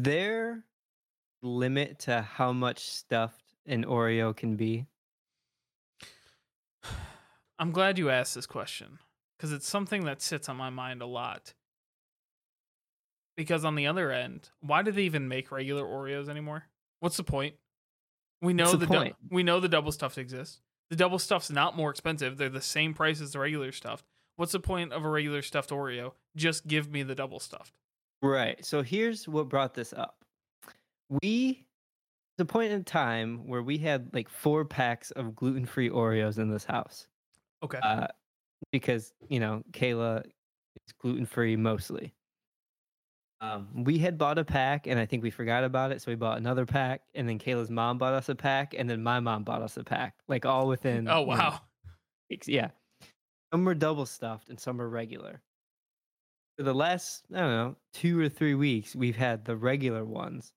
there limit to how much stuffed an Oreo can be? I'm glad you asked this question because it's something that sits on my mind a lot. Because on the other end, why do they even make regular Oreos anymore? What's the point? We know What's the, the point? we know the double stuffed exists. The double stuff's not more expensive. They're the same price as the regular stuffed. What's the point of a regular stuffed Oreo? Just give me the double stuffed. Right. So here's what brought this up. We the point in time where we had like four packs of gluten-free Oreos in this house. Okay. Uh because, you know, Kayla is gluten-free mostly. Um, we had bought a pack and I think we forgot about it, so we bought another pack, and then Kayla's mom bought us a pack, and then my mom bought us a pack, like all within. oh you know, wow. Yeah. Some were double stuffed and some were regular. For the last, I don't know, two or three weeks, we've had the regular ones.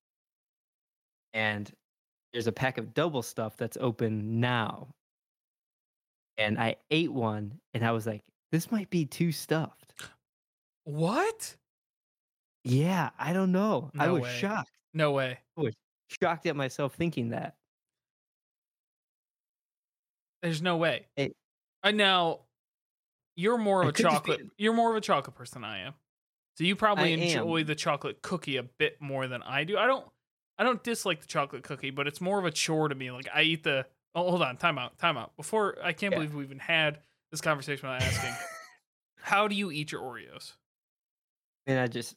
And there's a pack of double stuff that's open now. And I ate one and I was like, this might be too stuffed. What? Yeah, I don't know. I was way. shocked. No way. Shocked at myself thinking that. There's no way. It- I now you're more of I a chocolate. You're more of a chocolate person than I am. So you probably I enjoy am. the chocolate cookie a bit more than I do. I don't. I don't dislike the chocolate cookie, but it's more of a chore to me. Like I eat the. Oh, hold on. Time out. Time out. Before I can't Yeah. believe we even had this conversation without asking. How do you eat your Oreos? And I just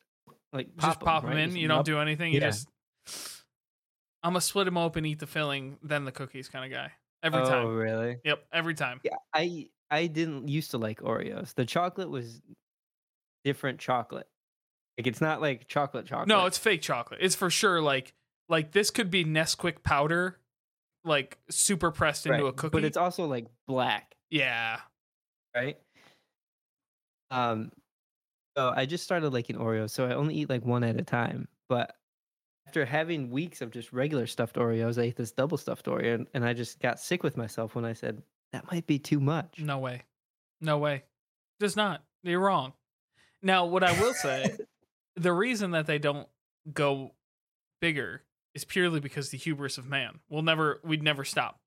like just pop them right? in. Just You don't rub- do anything. You Yeah. just. I'm gonna split them open, eat the filling, then the cookies kind of guy. Every oh, time. really? Yep. Every time. Yeah, I I didn't used to like Oreos. The chocolate was different chocolate. Like it's not like chocolate chocolate. No, it's fake chocolate. It's for sure like like this could be Nesquik powder, like super pressed into Right, a cookie. but it's also like black, yeah. right? Um, so I just started liking Oreos, so I only eat like one at a time. But after having weeks of just regular stuffed Oreos, I ate this double stuffed Oreo, and, and I just got sick with myself when I said that might be too much. No way. No way. Just not. You're wrong. Now, what I will say, the reason that they don't go bigger is purely because the hubris of man. We'll never we'd never stop.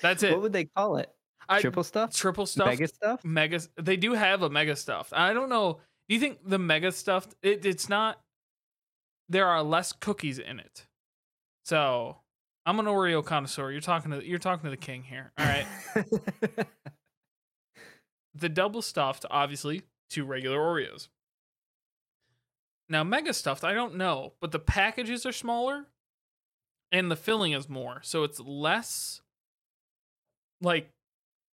That's it. What would they call it? I, Triple stuff? triple stuff. Mega stuff? mega they do have a mega stuffed i don't know do you think the mega stuffed it, it's not there are less cookies in it so i'm an oreo connoisseur. You're talking to you're talking to the king here. All right. The double stuffed obviously two regular oreos. Now mega stuffed i don't know but the packages are smaller and the filling is more. So it's less like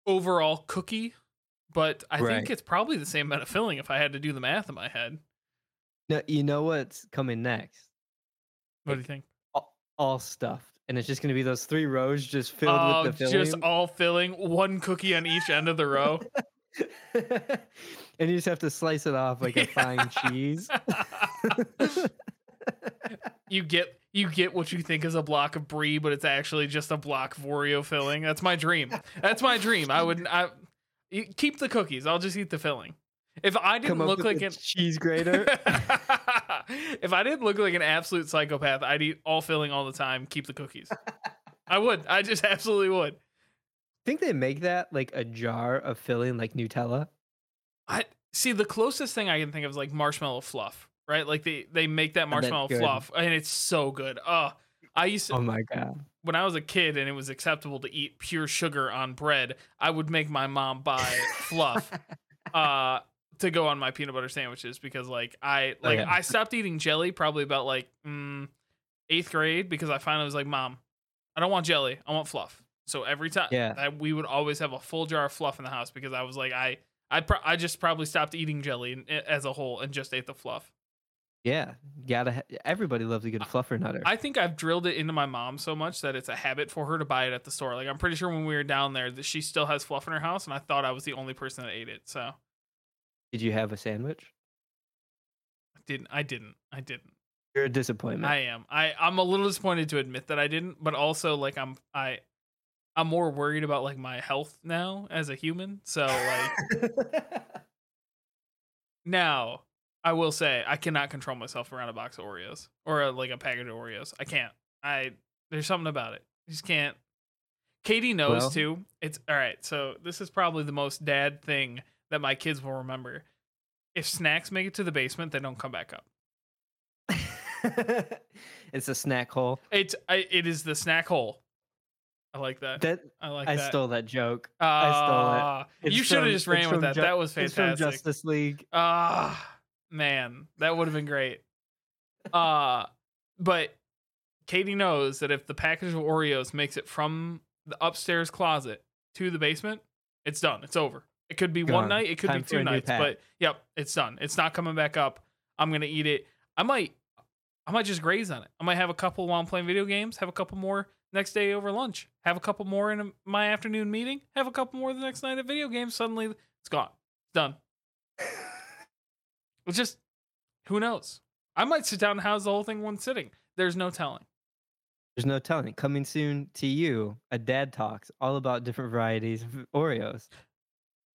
overall cookie but i think it's probably the same amount of filling if i had to do the math in my head. No, you know what's coming next? what do you think? all, all stuffed, and it's just gonna be those three rows just filled oh with the filling. just all filling one cookie on each end of the row and you just have to slice it off like a fine cheese. you get you get what you think is a block of brie, but it's actually just a block of Oreo filling. That's my dream. That's my dream. I would I keep the cookies. I'll just eat the filling. If I didn't look like a an cheese grater. if I didn't look like an absolute psychopath, I'd eat all filling all the time. Keep the cookies. I would. I just absolutely would. think they make that like a jar of filling like Nutella. I see the closest thing I can think of is like marshmallow fluff, right? Like they they make that marshmallow good. fluff, and it's so good. Oh, I used to, Oh my god. when I was a kid and it was acceptable to eat pure sugar on bread. I would make my mom buy fluff uh to go on my peanut butter sandwiches because like I like. I stopped eating jelly probably about like mm, eighth grade because I finally was like, Mom, I don't want jelly, I want fluff. So every time, Yeah. I, we would always have a full jar of fluff in the house because I was like, I I pro- I just probably stopped eating jelly as a whole and just ate the fluff. Yeah, gotta. Ha- everybody loves a good fluffer nutter. I think I've drilled it into my mom so much that it's a habit for her to buy it at the store. Like I'm pretty sure when we were down there that she still has fluff in her house, and I thought I was the only person that ate it. So Did you have a sandwich? I didn't. I didn't. I didn't. You're a disappointment. I am. I I'm a little disappointed to admit that I didn't, but also like I'm I I'm more worried about like my health now as a human. So like now I will say I cannot control myself around a box of Oreos or a, like a package of Oreos. I can't. I there's something about it. I just can't. Katie knows Well- too. It's all right. So this is probably the most dad thing that my kids will remember. If snacks make it to the basement, they don't come back up. it's a snack hole. It's I, it is the snack hole. I like that. That I like I that. stole that joke. I stole it. Ah, You should have just ran with that. Ju- that was It's fantastic. Justice League. Ah, man, that would have been great. Uh, but Katie knows that if the package of Oreos makes it from the upstairs closet to the basement, it's done. It's over. It could be one night, it could Time be two nights, but yep, it's done. It's not coming back up. I'm gonna eat it. I might, I might just graze on it. I might have a couple while I'm playing video games. Have a couple more next day over lunch. Have a couple more in a, my afternoon meeting. Have a couple more the next night at video games. Suddenly, it's gone. It's done. It's just who knows? I might sit down and house the whole thing one sitting. There's no telling. There's no telling. Coming soon to you, a dad talks all about different varieties of Oreos.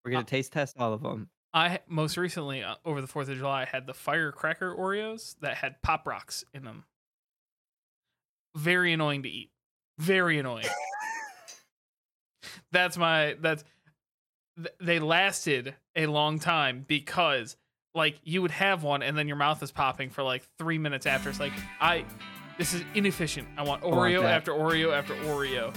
We're gonna Uh, taste test all of them. I most recently uh, over the Fourth of July I had the firecracker Oreos that had pop rocks in them. Very annoying to eat. Very annoying. that's my that's th- they lasted a long time because like you would have one and then your mouth is popping for like three minutes after. It's like I this is inefficient. I want want Oreo that. after Oreo after Oreo.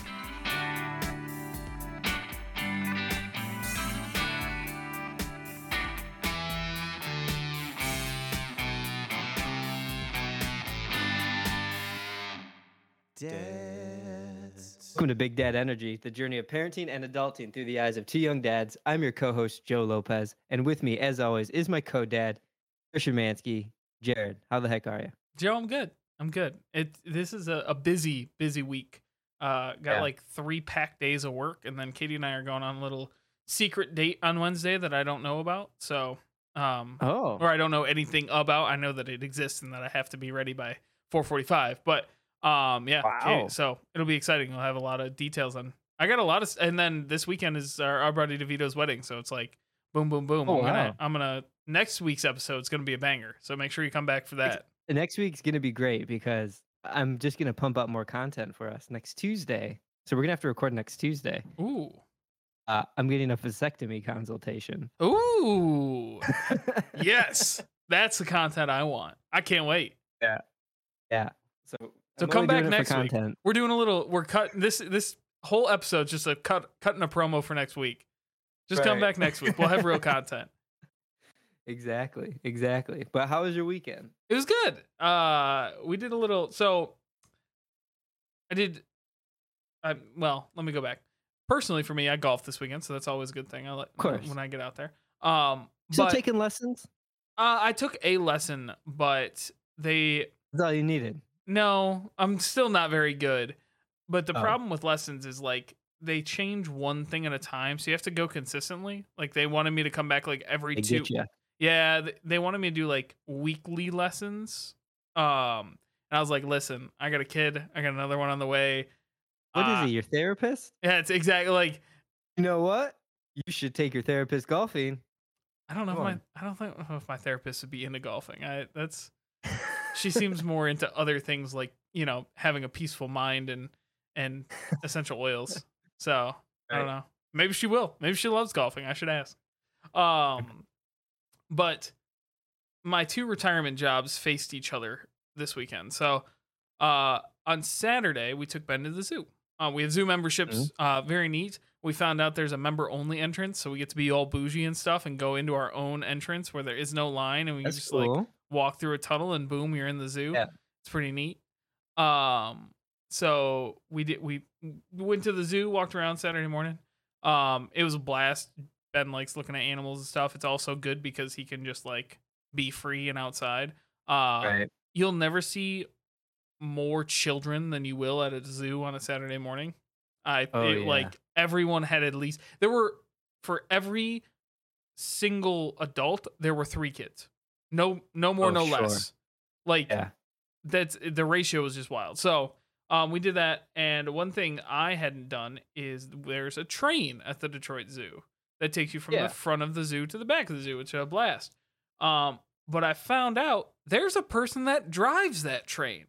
Welcome to Big Dad Energy, the journey of parenting and adulting through the eyes of two young dads. I'm your co-host Joe Lopez, and with me, as always, is my co-dad Christian Mansky. Jared, how the heck are you? Joe, I'm good. I'm good. It this is a, a busy, busy week. Uh got Yeah. like three packed days of work, and then Katie and I are going on a little secret date on Wednesday that I don't know about. So um Oh, or I don't know anything about. I know that it exists and that I have to be ready by 4:45. But um, yeah. Wow. so it'll be exciting. We'll have a lot of details on. I got a lot of, and then this weekend is our, our buddy DeVito's wedding. So it's like, boom, boom, boom. Oh, I'm gonna. I'm gonna. Next week's episode is gonna be a banger. So make sure you come back for that. next week's gonna be great because I'm just gonna pump out more content for us next Tuesday. So we're gonna have to record next Tuesday. Ooh, Uh, I'm getting a vasectomy consultation. ooh, yes, that's the content I want. I can't wait. Yeah. Yeah. So So I'm come back doing it for next week. content. We're doing a little. We're cut. This this whole episode's just a cut, cutting a promo for next week. Just come back next week. We'll have real content. Exactly, exactly. But how was your weekend? It was good. Uh, we did a little. So, I did. I well, let me go back. Personally, for me, I golfed this weekend, so that's always a good thing. I like Of course. when I get out there. Um, Still but taking lessons? uh, I took a lesson, but they That's all you needed. No, I'm still not very good. But the Oh. problem with lessons is like they change one thing at a time, so you have to go consistently. Like they wanted me to come back like every They two. Yeah, they wanted me to do like weekly lessons. Um, and I was like, listen, I got a kid. I got another one on the way. What is Uh, he? Your therapist? Yeah, it's exactly like You know what? You should take your therapist golfing. I don't know if my on. I don't think if my therapist would be into golfing. I that's she seems more into other things like you know having a peaceful mind and and essential oils. So I don't know. Maybe she will. Maybe she loves golfing. I should ask. Um, but my two retirement jobs faced each other this weekend. So uh, on Saturday we took Ben to the zoo. Uh, we have zoo memberships. Uh, very neat. We found out there's a member only entrance, so we get to be all bougie and stuff and go into our own entrance where there is no line and we That's just cool. like walk through a tunnel and boom, you're in the zoo. Yeah. It's pretty neat. Um, so we did we went to the zoo, walked around Saturday morning. Um, it was a blast. Ben likes looking at animals and stuff. It's also good because he can just like be free and outside. Uh, right. you'll never see more children than you will at a zoo on a Saturday morning. I Oh, it, yeah. like everyone had at least there were for every single adult there were three kids. No no more Oh, no sure. less. Like Yeah. that's the ratio was just wild. So um, we did that, and one thing I hadn't done is there's a train at the Detroit Zoo that takes you from Yeah. the front of the zoo to the back of the zoo, which is a blast. Um, but I found out there's a person that drives that train.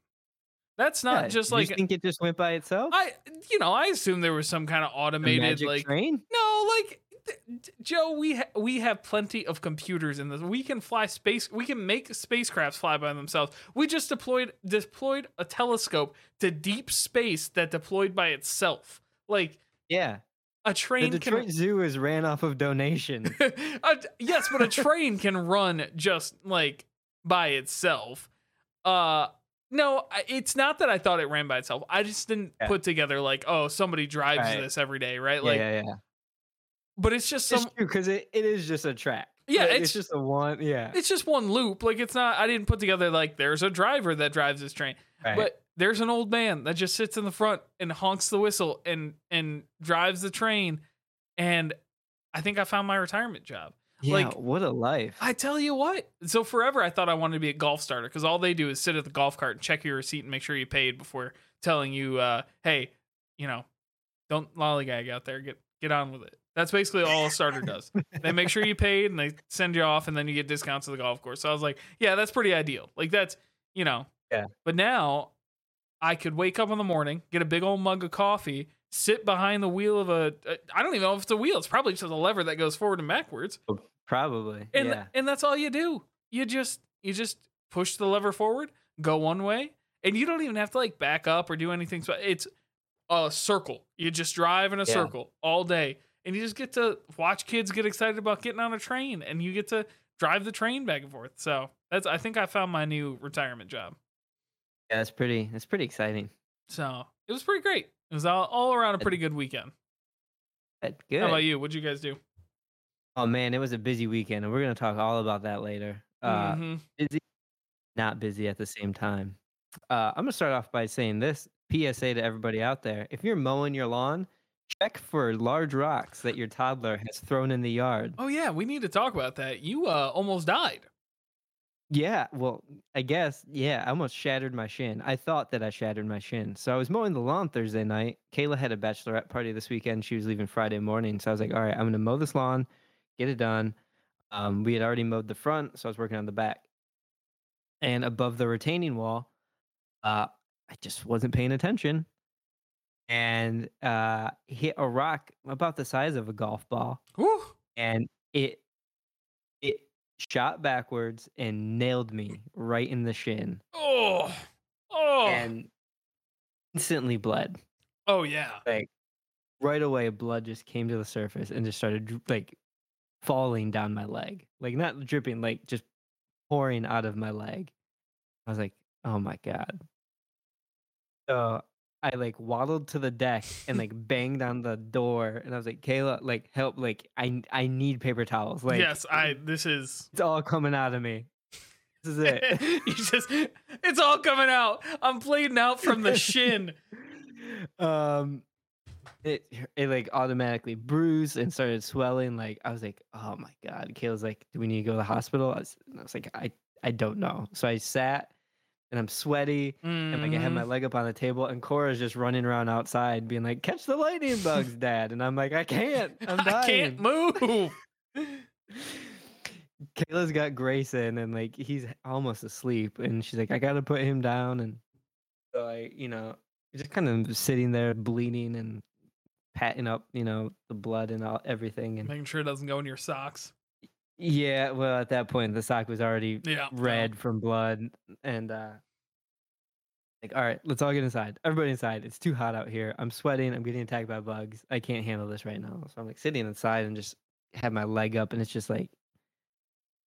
That's not Yeah, just like you think it just went by itself? I, you know, I assume there was some kind of automated like train? no, like Joe, we ha- we have plenty of computers in this. We can fly space. We can make spacecrafts fly by themselves. We just deployed deployed a telescope to deep space that deployed by itself. Like Yeah. a train. The Detroit can. Zoo is ran off of donations. a, yes, but a train can run just like by itself. Uh no, it's not that I thought it ran by itself. I just didn't Yeah. put together like, oh, somebody drives Right. this every day, right? yeah, Like, yeah, yeah. But it's just some because it, it is just a track. Yeah, it's- it's just a one. Yeah, it's just one loop. Like it's not. I didn't put together like there's a driver that drives this train, right. but there's an old man that just sits in the front and honks the whistle and and drives the train, and I think I found my retirement job. yeah, like, what a life. I tell you what. So forever, I thought I wanted to be a golf starter because all they do is sit at the golf cart and check your receipt and make sure you paid before telling you, uh, "Hey, you know, don't lollygag out there. Get get on with it." That's basically all a starter does. They make sure you paid and they send you off, and then you get discounts to the golf course. So I was like, "Yeah, that's pretty ideal. Like that's you know." Yeah. But now, I could wake up in the morning, get a big old mug of coffee, sit behind the wheel of a. uh, don't even know if it's a wheel. It's probably just a lever that goes forward and backwards Probably. and yeah. and that's all you do. You just you just push the lever forward, go one way, and you don't even have to like back up or do anything. So it's a circle. You just drive in a Yeah. circle all day, and you just get to watch kids get excited about getting on a train, and you get to drive the train back and forth. So that's I think I found my new retirement job. yeah, that's pretty. That's pretty exciting. So it was pretty great. It was all, all around a pretty good weekend. That's good. How about you? What'd you guys do? Oh man, it was a busy weekend, and we're gonna talk all about that later. Uh, Mhm. busy, not busy at the same time. Uh, I'm gonna start off by saying this PSA to everybody out there: if you're mowing your lawn, check for large rocks that your toddler has thrown in the yard. Oh yeah, we need to talk about that. You uh almost died. Yeah, well, I guess yeah. I almost shattered my shin. I thought that I shattered my shin. So I was mowing the lawn Thursday night. Kayla had a bachelorette party this weekend. She was leaving Friday morning, so I was like, all right, I'm gonna mow this lawn, get it done. Um, we had already mowed the front, so I was working on the back. And above the retaining wall, uh, I just wasn't paying attention, and uh, hit a rock about the size of a golf ball Whew. and it it shot backwards and nailed me right in the shin Oh. Oh. and instantly bled oh yeah. like right away blood just came to the surface and just started like falling down my leg like not dripping like just pouring out of my leg i was like oh my god so i like waddled to the deck and like banged on the door and i was like kayla like help like i i need paper towels like yes, I this is It's all coming out of me. This is it. you just it's all coming out. I'm bleeding out from the shin. um, it it like automatically bruised and started swelling. Like I was like, oh my god. Kayla's like, do we need to go to the hospital? I was, I was like, I I don't know. So I sat and I'm sweaty and like I have my Mhm. leg up on the table and Cora's just running around outside being like, catch the lightning bugs, Dad. And I'm like, I can't. I'm dying. I can't move. Kayla's got Grayson and like he's almost asleep and she's like, I gotta put him down and so I, you know, just kind of sitting there bleeding and patting up, you know, the blood and all everything and Making sure it doesn't go in your socks. yeah, well at that point the sock was already Yeah. red from blood and uh like all right, let's all get inside. Everybody inside. It's too hot out here. I'm sweating. I'm getting attacked by bugs. I can't handle this right now. So I'm like sitting inside and just have my leg up and it's just like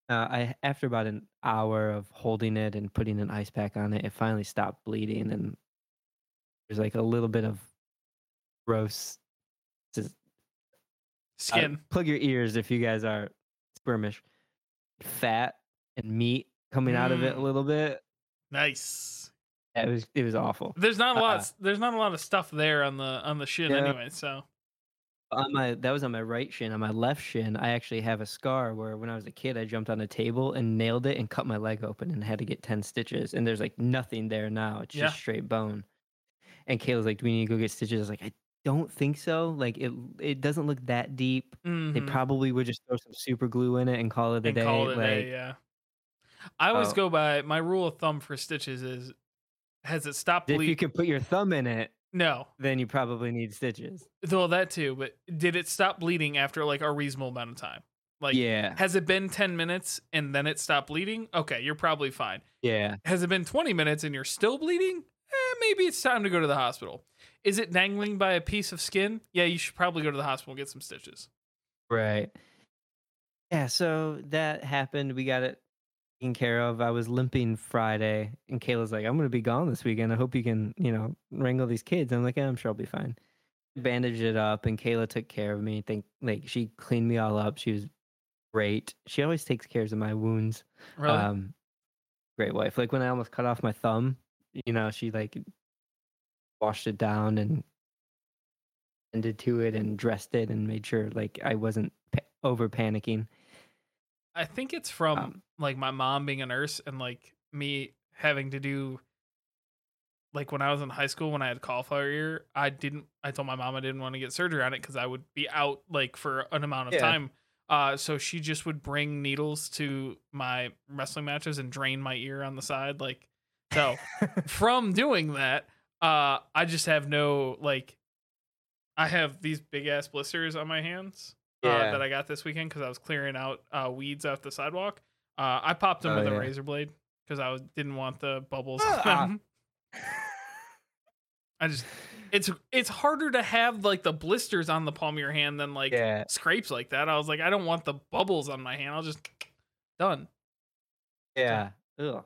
uh, I after about an hour of holding it and putting an ice pack on it, it finally stopped bleeding and there's like a little bit of gross just uh, Skin. plug your ears if you guys are squirmish. Fat and meat coming out of it a Mm. little bit. Nice. It was it was awful. There's not a lot. Uh-uh. Of, there's not a lot of stuff there on the on the shin Yeah. anyway. So On my that was on my right shin. On my left shin, I actually have a scar where when I was a kid, I jumped on a table and nailed it and cut my leg open and had to get ten stitches. And there's like nothing there now. It's Yeah. just straight bone. And Kayla's like, "Do we need to go get stitches?" I was like, "I don't think so. Like it it doesn't look that deep. They mhm. probably would just throw some super glue in it and call it a and day." call it a day. Yeah. I always Oh. go by my rule of thumb for stitches is has it stopped bleeding? If you can put your thumb in it, No, then you probably need stitches. though that too. But did it stop bleeding after like a reasonable amount of time? Like, yeah, has it been ten minutes and then it stopped bleeding? Okay, you're probably fine. yeah. Has it been twenty minutes and you're still bleeding? Eh, maybe it's time to go to the hospital. Is it dangling by a piece of skin? Yeah, you should probably go to the hospital and get some stitches. Right. Yeah, so that happened. We got it taken care of. I was limping Friday, and Kayla's like, I'm going to be gone this weekend. I hope you can, you know, wrangle these kids. I'm like, yeah, I'm sure I'll be fine. Bandaged it up, and Kayla took care of me. Think like she cleaned me all up. She was great. She always takes care of my wounds. Really? Um, great wife. Like when I almost cut off my thumb, you know, she like washed it down and tended to it and dressed it and made sure like I wasn't pa- over panicking. I think it's from Um, like my mom being a nurse and like me having to do like when I was in high school when I had cauliflower ear, I didn't I told my mom I didn't want to get surgery on it cuz I would be out like for an amount of Yeah. time. Uh so she just would bring needles to my wrestling matches and drain my ear on the side like so from doing that, uh I just have no like I have these big ass blisters on my hands uh, that I got this weekend because I was clearing out uh, weeds off the sidewalk. Uh, I popped them Oh, with yeah. a razor blade because I was, didn't want the bubbles. Ah. I just it's it's harder to have like the blisters on the palm of your hand than like yeah. scrapes like that. I was like, I don't want the bubbles on my hand. I'll just done. Yeah. Uh,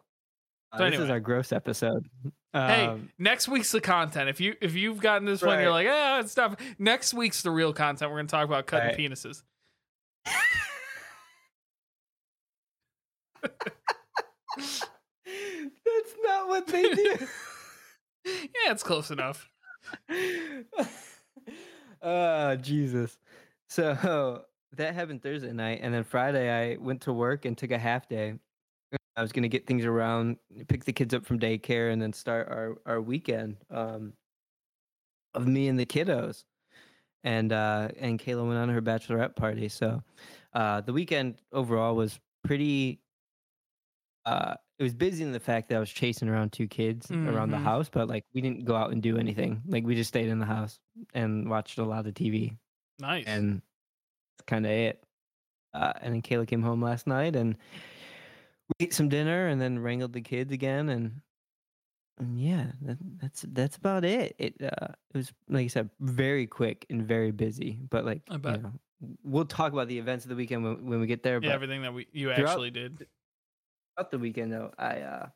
So this is our gross episode. hey, Um, next week's the content. If you if you've gotten this one, you're like, ah, it's stuff. Next week's the real content. We're gonna talk about cutting Right. penises. That's not what they do. yeah, it's close enough. oh Jesus! So that happened Thursday night, and then Friday I went to work and took a half day. I was gonna get things around, pick the kids up from daycare, and then start our our weekend um, of me and the kiddos. And uh, and Kayla went on her bachelorette party. So uh, the weekend overall was pretty. Uh, it was busy in the fact that I was chasing around two kids around the Mhm. house, but like we didn't go out and do anything. Like we just stayed in the house and watched a lot of TV, Nice. and that's kind of it. Uh, and then Kayla came home last night, and we ate some dinner, and then wrangled the kids again, and, and yeah, that, that's that's about it. It uh, it was like I said, very quick and very busy, but like I you know, we'll talk about the events of the weekend when, when we get there. yeah, But everything that we you actually did. Throughout the weekend though, I uh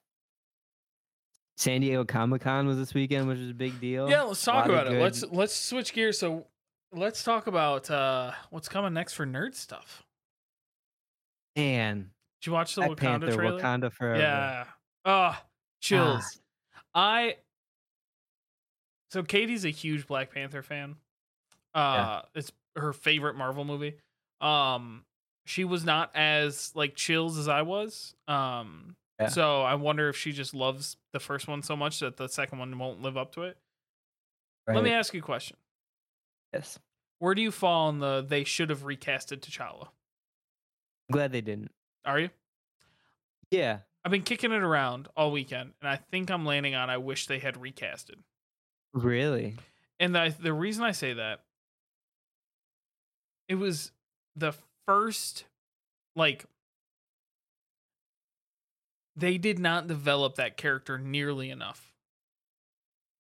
San Diego Comic Con was this weekend, which was a big deal. Yeah, let's talk about it. good- Let's let's switch gears. So let's talk about uh what's coming next for nerd stuff. Man, Did you watch the Black Wakanda Panther, trailer? Wakanda Forever. Yeah. Ah, chills. I so Katie's a huge Black Panther fan. Uh it's her favorite Marvel movie. Um she was not as like chills as I was. Um Yeah. so I wonder if she just loves the first one so much that the second one won't live up to it. Let me ask you a question. Yes. Where do you fall on the they should have recasted T'Challa? I'm glad they didn't. Are you? Yeah. I've been kicking it around all weekend, and I think I'm landing on I wish they had recasted. Really? And the the reason I say that it was the first like they did not develop that character nearly enough.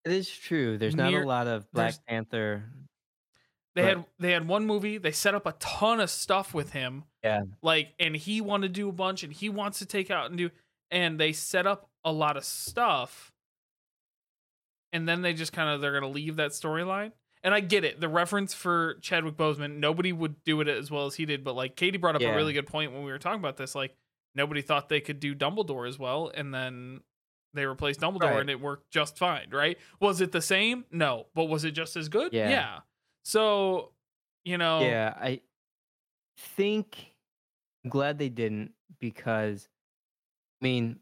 It is true. There's not a lot of Black Panther. They Right. had they had one movie, they set up a ton of stuff with him. Yeah. Like and he wanted to do a bunch and he wants to take out and do and they set up a lot of stuff. And then they just kind of they're going to leave that storyline. And I get it. The reference for Chadwick Boseman, nobody would do it as well as he did, but like Katie brought up Yeah. a really good point when we were talking about this like nobody thought they could do Dumbledore as well and then they replaced Dumbledore Right. and it worked just fine, right? Was it the same? No, but was it just as good? Yeah. yeah. So, you know, Yeah, I think I'm glad they didn't because I mean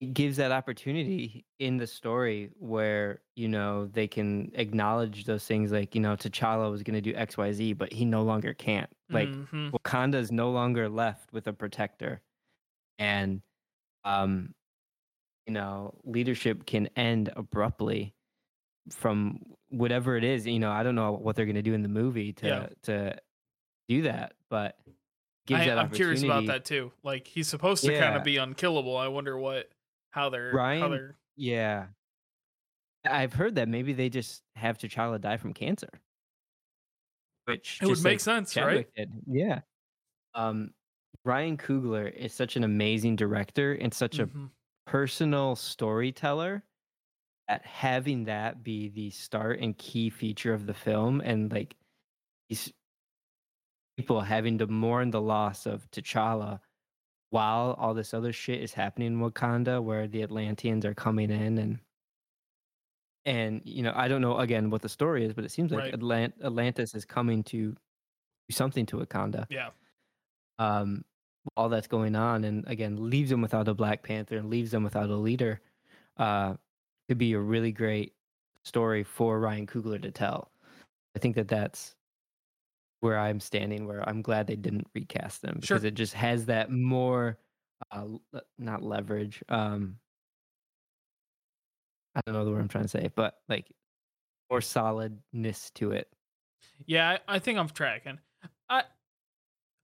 it gives that opportunity in the story where, you know, they can acknowledge those things like, you know, T'Challa was gonna do XYZ, but he no longer can't. Like mhm. Wakanda is no longer left with a protector. and um, you know, leadership can end abruptly from whatever it is. You know, I don't know what they're going to do in the movie to Yeah. to do that, but gives I, I'm curious about that too. Like he's supposed to kind of be unkillable. I wonder what how they're how Ryan- they're Yeah. I've heard that maybe they just have T'Challa die from cancer. Which it would make like sense, right? Did. Yeah. Um Ryan Coogler is such an amazing director and such a Mhm. personal storyteller that having that be the start and key feature of the film and like these people having to mourn the loss of T'Challa while all this other shit is happening in Wakanda where the Atlanteans are coming in and and you know I don't know again what the story is but it seems like Right. Atlant- Atlantis is coming to do something to Wakanda Yeah. um, all that's going on, and again leaves them without a Black Panther and leaves them without a leader, uh, could be a really great story for Ryan Coogler to tell. I think that that's where I'm standing. Where I'm glad they didn't recast them Sure. because it just has that more, uh, not leverage. Um, I don't know the word I'm trying to say, but like more solidness to it. Yeah, I, I think I'm tracking. I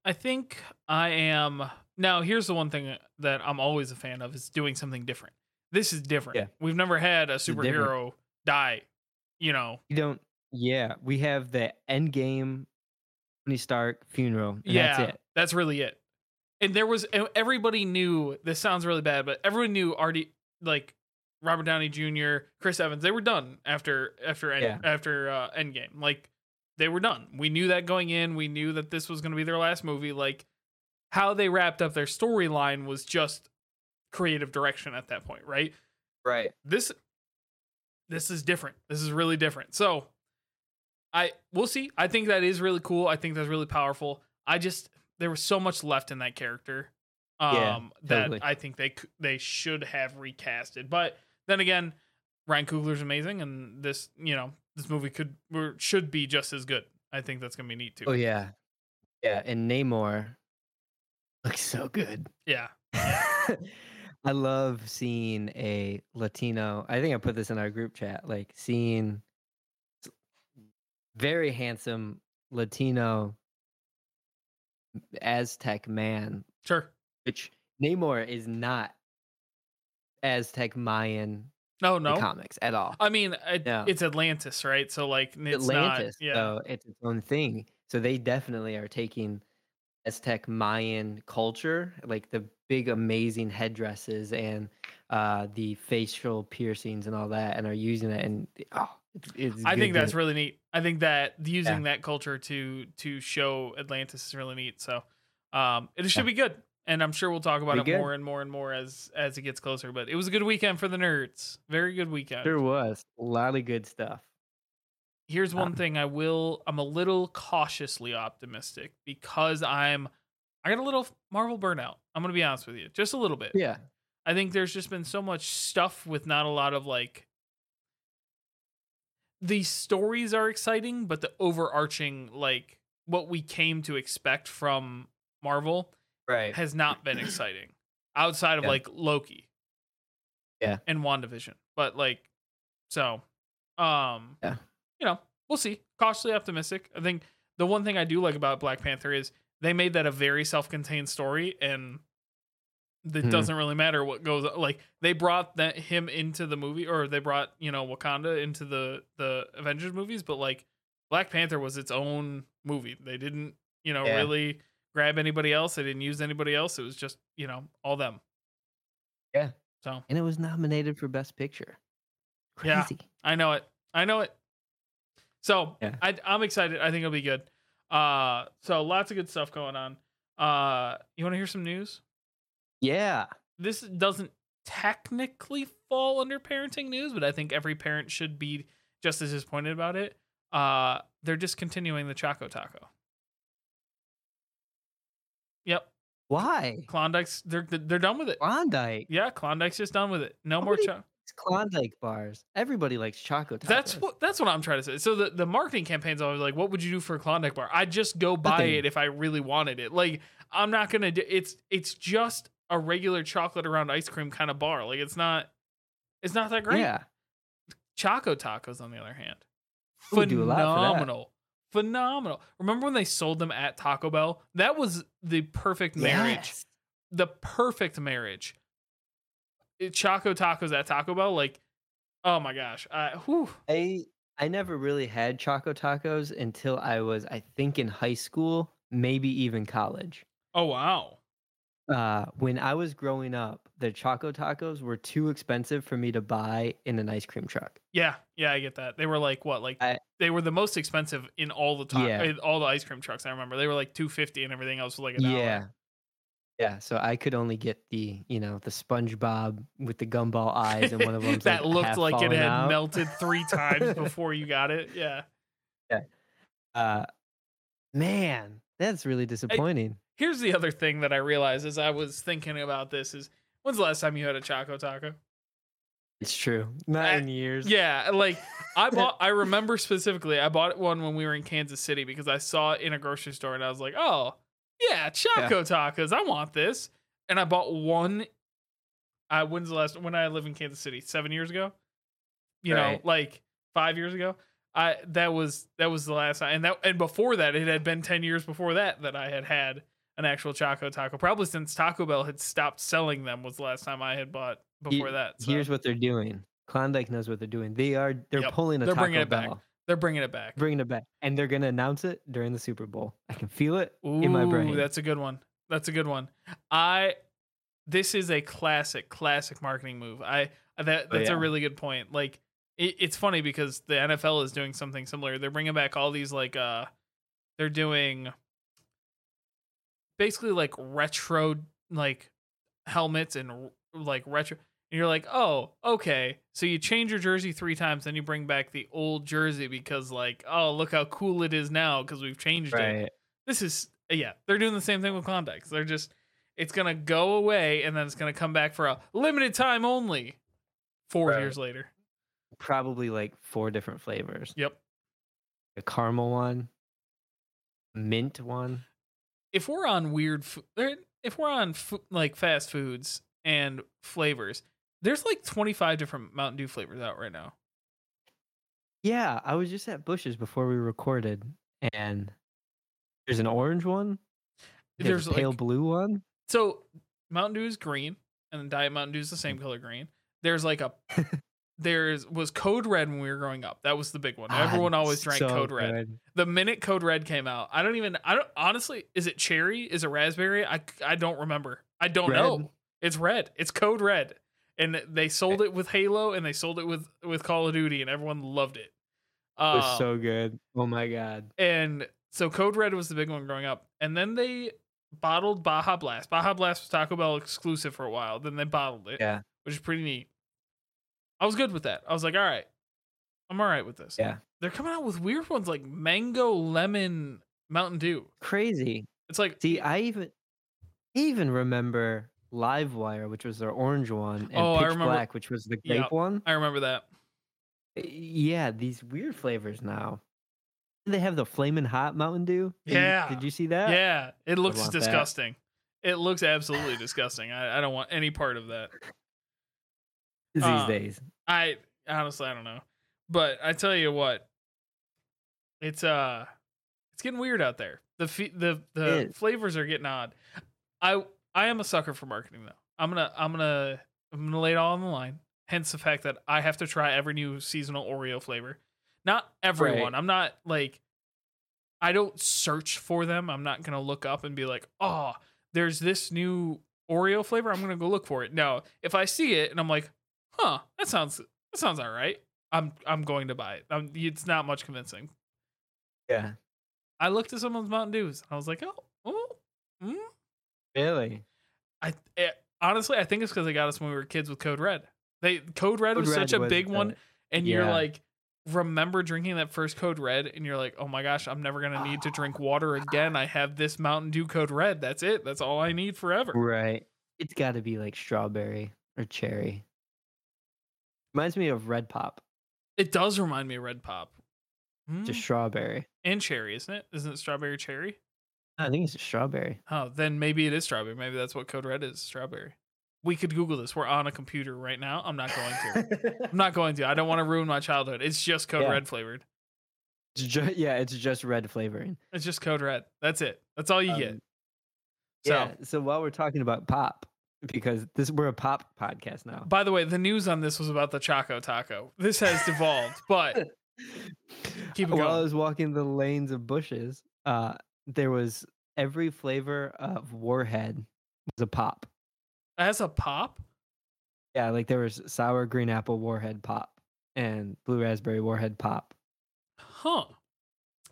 I think I am now here's the one thing that I'm always a fan of is doing something different. This is different. Yeah. We've never had a superhero die, you know. You don't. Yeah, we have the Endgame, Tony Stark funeral. Yeah, that's it. that's really it. And there was everybody knew this sounds really bad, but everyone knew already like Robert Downey Jr., Chris Evans, they were done after after end, Yeah. after uh, Endgame. Like they were done. We knew that going in. We knew that this was going to be their last movie. Like how they wrapped up their storyline was just creative direction at that point, right? Right. This this is different. This is really different. So I we'll see. I think that is really cool. I think that's really powerful. I just there was so much left in that character um Yeah, that totally. I think they they should have recasted. But then again, Ryan Coogler's amazing and this, you know, this movie could or should be just as good. I think that's going to be neat too. Oh yeah, yeah. And Namor looks so good. Yeah. I love seeing a Latino. I think I put this in our group chat. Like seeing very handsome Latino Aztec man, Sure. which Namor is not Aztec Mayan No, in no. comics at all. I mean, it, No. it's Atlantis, right? So like it's Atlantis, not yeah. so it's its own thing. So they definitely are taking Aztec Mayan culture, like the big amazing headdresses and uh, the facial piercings and all that, and are using it. And oh, it's, I think that's really neat. I think that using that culture to to show Atlantis is really neat. So um it should Yeah. be good. And I'm sure we'll talk about it good. more and more and more as as it gets closer. But it was a good weekend for the nerds. Very good weekend. There was a lot of good stuff. Here's one Um, thing I will I'm a little cautiously optimistic because I'm I got a little Marvel burnout. I'm gonna be honest with you. Just a little bit. Yeah, I think there's just been so much stuff with not a lot of like the stories are exciting, but the overarching like what we came to expect from Marvel right. has not been exciting outside of Yeah. like Loki. Yeah. And WandaVision. But like so um Yeah. you know, we'll see. Cautiously optimistic. I think the one thing I do like about Black Panther is they made that a very self-contained story and it Mhm. doesn't really matter what goes like they brought that him into the movie or they brought, you know, Wakanda into the the Avengers movies, but like Black Panther was its own movie. They didn't, you know, Yeah. really grab anybody else. They didn't use anybody else. It was just, you know, all them. Yeah. So And it was nominated for Best Picture. Yeah. Crazy. I know it. I know it. So Yeah. I, I'm excited. I think it'll be good. Uh, so lots of good stuff going on. Uh, you want to hear some news? Yeah. This doesn't technically fall under parenting news, but I think every parent should be just as disappointed about it. Uh, they're discontinuing the Choco Taco. Yep, Why? Klondike's they're they're done with it. Klondike. Yeah, Klondike's just done with it. No more Choco. It's Klondike bars. Everybody likes Choco chocolate. That's what that's what I'm trying to say. So the, the marketing campaign's always like, what would you do for a Klondike bar? I'd just go buy Nothing. it if I really wanted it. Like I'm not gonna do it's it's just a regular chocolate around ice cream kind of bar. Like it's not it's not that great. Yeah. Choco tacos, on the other hand, Ooh, do a lot for that. phenomenal. Phenomenal. Remember when they sold them at Taco Bell? That was the perfect marriage. Yes. The perfect marriage. It- Choco tacos at Taco Bell, like, oh my gosh. I, whew. I I never really had Choco Tacos until I was, I think, in high school, maybe even college. Oh wow. Uh, when I was growing up, the Choco Tacos were too expensive for me to buy in an ice cream truck. Yeah, yeah, I get that. They were like what? Like I- they were the most expensive in all the time, Yeah. all the ice cream trucks. I remember they were like two fifty, and everything else was like a dollar. Yeah. Yeah, so I could only get the, you know, the SpongeBob with the gumball eyes, and one of them that looked like it had out. melted three times before you got it. Yeah, yeah. Uh, man, that's really disappointing. Here's the other thing that I realized as I was thinking about this is when's the last time you had a Choco Taco? It's true. Not I- in years. Yeah, like I bought I remember specifically I bought one when we were in Kansas City because I saw it in a grocery store and I was like, "Oh, yeah, Choco Tacos. I want this." And I bought one I when's the last when I lived in Kansas City? 7 years ago? You know, like 5 years ago. I that was that was the last time and that and before that it had been 10 years before that that I had had an actual Choco Taco. Probably since Taco Bell had stopped selling them was the last time I had bought before that. So. Here's what they're doing. Klondike knows what they're doing. They are they're Yep, pulling a they're Taco bringing it back. They're bringing it back. bringing it back, and they're gonna announce it during the Super Bowl. I can feel it Ooh, in my brain. That's a good one. That's a good one. I this is a classic, classic marketing move. I that Oh, that's a really good point. Like it, it's funny because the NFL is doing something similar. They're bringing back all these like uh, they're doing basically like retro like helmets and like retro. And you're like, oh, okay. So you change your jersey three times, then you bring back the old jersey because like, oh, look how cool it is now because we've changed it this is yeah they're doing the same thing with Klondike. They're just it's gonna go away and then it's gonna come back for a limited time only. Four Right. years later. Probably like four different flavors. Yep. A caramel one, mint one. If we're on weird, er, if we're on like fast foods and flavors, there's like 25 different Mountain Dew flavors out right now. Yeah, I was just at Busch's before we recorded, and there's an orange one. There's, There's a pale like blue one. so Mountain Dew is green, and then Diet Mountain Dew is the same color green. There's like a there's was Code Red when we were growing up. That was the big one. Ah, Everyone always drank so Code Red. good. the minute Code Red came out, I don't even. I don't honestly. Is it cherry? Is it raspberry? I I don't remember. I don't Red. know. It's red. It's Code Red, and they sold it with Halo, and they sold it with with Call of Duty, and everyone loved it. It was Um, so good. Oh my god. and so Code Red was the big one growing up, and then they bottled Baja Blast. Baja Blast was Taco Bell exclusive for a while. Then they bottled it, Yeah. which is pretty neat. I was good with that. I was like, all right, I'm all right with this. Yeah. They're coming out with weird ones like mango lemon Mountain Dew. Crazy. It's like See, I even even remember Livewire, which was their orange one, and Oh, I remember- Black, which was the grape Yeah. one. I remember that. Eh, yeah, these weird flavors now. They have the flaming hot Mountain Dew. Did you- Yeah. Did you see that? Yeah, it looks want that. disgusting. It looks absolutely disgusting. I, I don't want any part of that. These Uh, days. I honestly I don't know. But I tell you what, it's uh it's getting weird out there. The fe- the the flavors are getting odd. I I am a sucker for marketing though. I'm gonna I'm gonna I'm gonna lay it all on the line. Hence the fact that I have to try every new seasonal Oreo flavor. Not everyone. Right. I'm not like I don't search for them. I'm not gonna look up and be like, oh, there's this new Oreo flavor. I'm gonna go look for it. No, if I see it and I'm like, huh, that sounds that sounds all right. I'm I'm going to buy it. Um it's not much convincing. Yeah. I looked at someone's Mountain Dews. I was like, oh, oh, mm. Really? I eh, honestly, I think it's because they got us when we were kids with Code Red. They Code Red was Code such a was, big one, uh, and you're like, remember drinking that first Code Red, and you're like, oh my gosh, I'm never gonna need to drink water again. I have this Mountain Dew Code Red. That's it. That's all I need forever. Right. It's got to be like strawberry or cherry. Reminds me of Red Pop, It does remind me of Red Pop. Mm, just strawberry. and cherry, isn't it? Isn't it strawberry cherry? I think it's a strawberry. Oh, then maybe it is strawberry. Maybe that's what Code Red is. Strawberry. We could Google this. We're on a computer right now. I'm not going to. I'm not going to. I don't want to ruin my childhood. It's just Code Yeah. Red flavored. It's ju- yeah, it's just red flavoring. It's just Code Red. That's it. That's all you get. Um, So, yeah. So while we're talking about pop, because this we're a pop podcast now. by the way, the news on this was about the Choco Taco. This has devolved, but Keep it While I was walking the lanes of Busch's, uh, there was every flavor of Warhead was a pop. as a pop, Yeah, like there was sour green apple Warhead pop and blue raspberry Warhead pop. huh?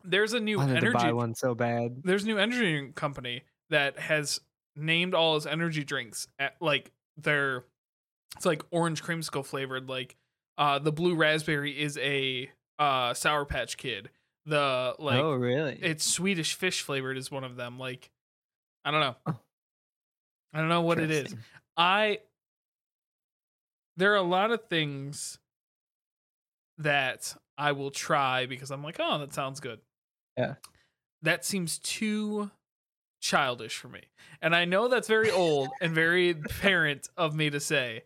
There's a new to buy energy. one so bad. There's a new energy company that has named all his energy drinks at, like they're it's like orange creamsicle flavored. Like uh, the blue raspberry is a uh, Sour Patch Kid. The like oh, really? it's Swedish fish flavored is one of them. Like I don't know. Oh. I don't know what it is. I there are a lot of things that I will try because I'm like, oh, that sounds good. Yeah. That seems too childish for me. And I know that's very old and very parent of me to say.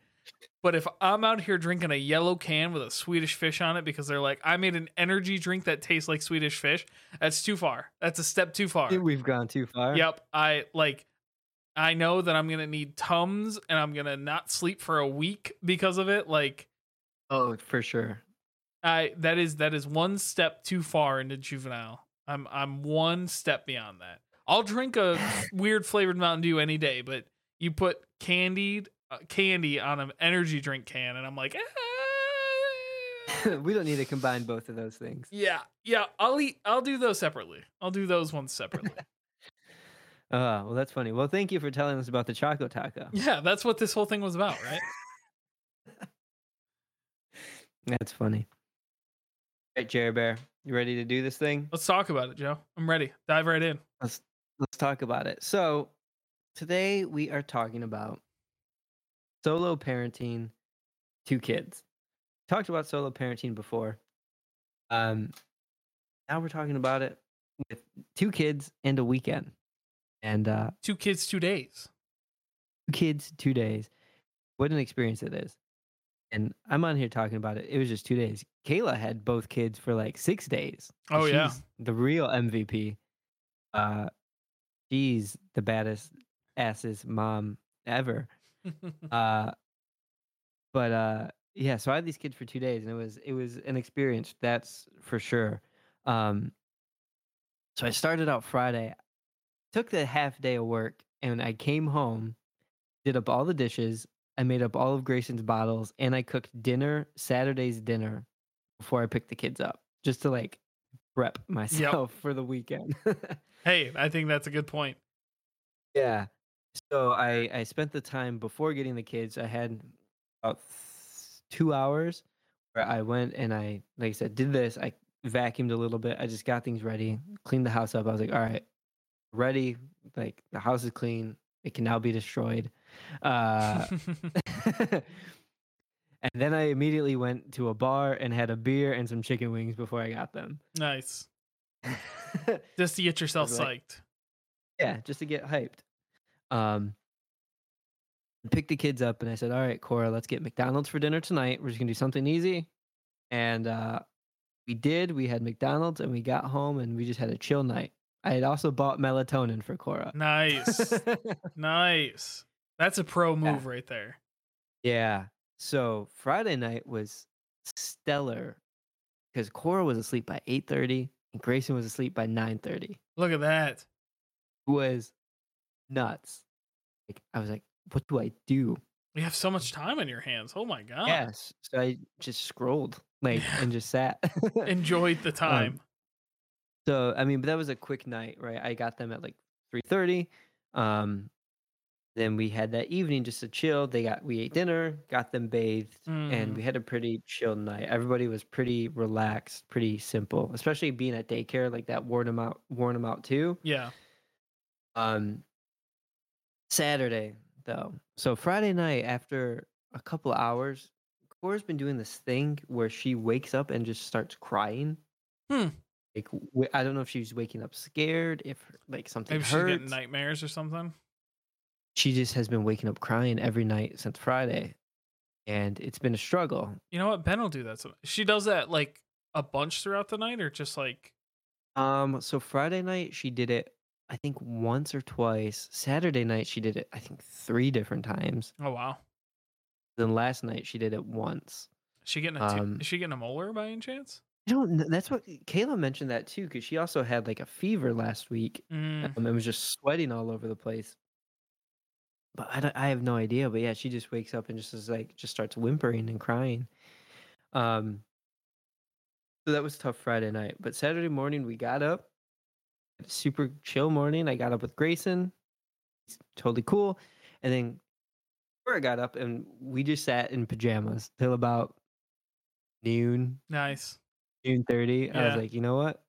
But if I'm out here drinking a yellow can with a Swedish fish on it because they're like, I made an energy drink that tastes like Swedish fish, that's too far. That's a step too far. We've gone too far. Yep. I like I know that I'm gonna need Tums and I'm gonna not sleep for a week because of it. Like Oh, for sure. I that is that is one step too far into juvenile. I'm I'm one step beyond that. I'll drink a weird flavored Mountain Dew any day, but you put candied uh, candy on an energy drink can, and I'm like, "Ah." we don't need to combine both of those things. yeah, yeah. I'll eat. I'll do those separately. I'll do those ones separately. Uh, well, that's funny. Well, thank you for telling us about the Choco Taco. yeah, that's what this whole thing was about, right? That's funny. All right, Jerry Bear, you ready to do this thing? Let's talk about it, Joe. I'm ready. Dive right in. Let's let's talk about it. So, today we are talking about solo parenting two kids. Talked about solo parenting before. Um now we're talking about it with two kids and a weekend. And uh Two kids, two days. two kids, 2 days. What an experience it is. And I'm on here talking about it. It was just 2 days. Kayla had both kids for like 6 days. Oh, yeah. She's the real MVP. Uh she's the baddest asses mom ever. Uh but uh yeah, so I had these kids for 2 days and it was it was an experience, that's for sure. Um so I started out Friday. Took the half day of work and I came home, did up all the dishes, I made up all of Grayson's bottles and I cooked dinner, Saturday's dinner before I picked the kids up just to like prep myself for the weekend. hey, I think that's a good point. Yeah. So I I spent the time before getting the kids. I had about th- two hours where I went and I like I said did this. I vacuumed a little bit. I just got things ready, cleaned the house up. I was like, all right, ready. Like the house is clean. It can now be destroyed. Uh, and then I immediately went to a bar and had a beer and some chicken wings before I got them. nice. Just to get yourself was like- psyched. Yeah, just to get hyped. Um, picked the kids up and I said, "All right, Cora, let's get McDonald's for dinner tonight. We're just gonna do something easy." And uh, we did. We had McDonald's and we got home and we just had a chill night. I had also bought melatonin for Cora. Nice. nice. That's a pro Yeah. move right there. yeah. So Friday night was stellar because Cora was asleep by eight thirty and Grayson was asleep by nine thirty. Look at that. Was nuts. Like I was like, "What do I do?" You have so much time on your hands. Oh my god. Yes. So I just scrolled like Yeah. and just sat. Enjoyed the time. so I mean, but that was a quick night, right? I got them at like three thirty. Um then we had that evening just to chill. They got we ate dinner, got them bathed, and Mhm. we had a pretty chill night. Everybody was pretty relaxed, pretty simple, especially being at daycare, like that worn them out worn them out too. yeah. Um Saturday though. So Friday night after a couple of hours, Cora's been doing this thing where she wakes up and just starts crying. Hmm. Like I don't know if she's waking up scared, if like something Maybe she's hurts. getting nightmares or something. She just has been waking up crying every night since Friday, and it's been a struggle. You know what? Ben will do that. So she does that like a bunch throughout the night, or just like Um, so Friday night she did it, I think once or twice. Saturday night she did it, I think three different times. oh wow, Then last night she did it once. is she getting a Um, is she getting a molar by any chance? I don't know. That's what Kayla mentioned that too, because she also had like a fever last week. Mm, Um, and was just sweating all over the place. But I, I have no idea. But yeah, she just wakes up and just is like just starts whimpering and crying. Um, so that was tough Friday night. But Saturday morning we got up, super chill morning. I got up with Grayson, It's totally cool, and then I got up and we just sat in pajamas till about noon, nice. noon thirty. I was like, you know what?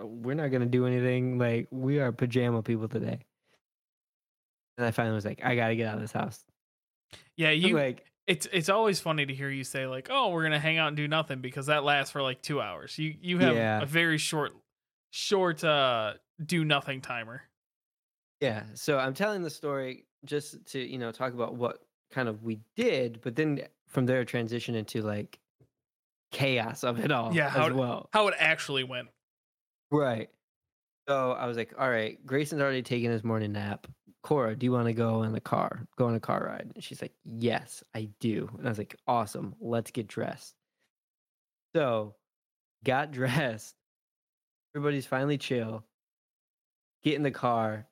We're not gonna do anything. Like we are pajama people today. And I finally was like, I gotta get out of this house. Yeah, I'm you. like, it's it's always funny to hear you say like, "Oh, we're gonna hang out and do nothing," because that lasts for like two hours. You you have Yeah. a very short short uh do nothing timer. yeah. So I'm telling the story just to you know talk about what kind of we did, but then from there transition into like chaos of it all. Yeah, how well. How it actually went. Right. So I was like, all right, Grayson's already taken his morning nap. Cora, do you want to go in the car, go on a car ride? And she's like, yes, I do. And I was like, awesome, let's get dressed. So got dressed. Everybody's finally chill. Get in the car.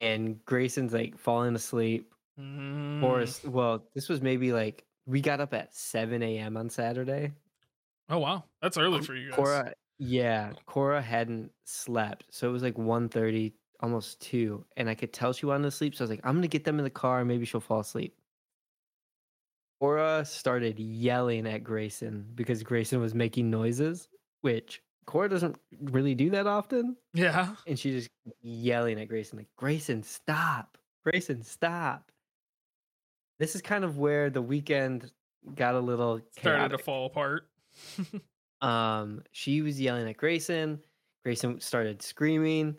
And Grayson's like falling asleep. Mm, Forrest, well, this was maybe like we got up at 7 a.m. on Saturday. Oh wow, that's early for you guys. Cora, yeah, Cora hadn't slept, so it was like 1.30, almost two, and I could tell she wanted to sleep. So I was like, I'm gonna get them in the car. Maybe she'll fall asleep. Cora started yelling at Grayson because Grayson was making noises, which Cora doesn't really do that often, Yeah. and she just yelling at Grayson like, Grayson, stop! Grayson, stop! This is kind of where the weekend got a little Started chaotic. to fall apart. Um, she was yelling at Grayson. Grayson started screaming.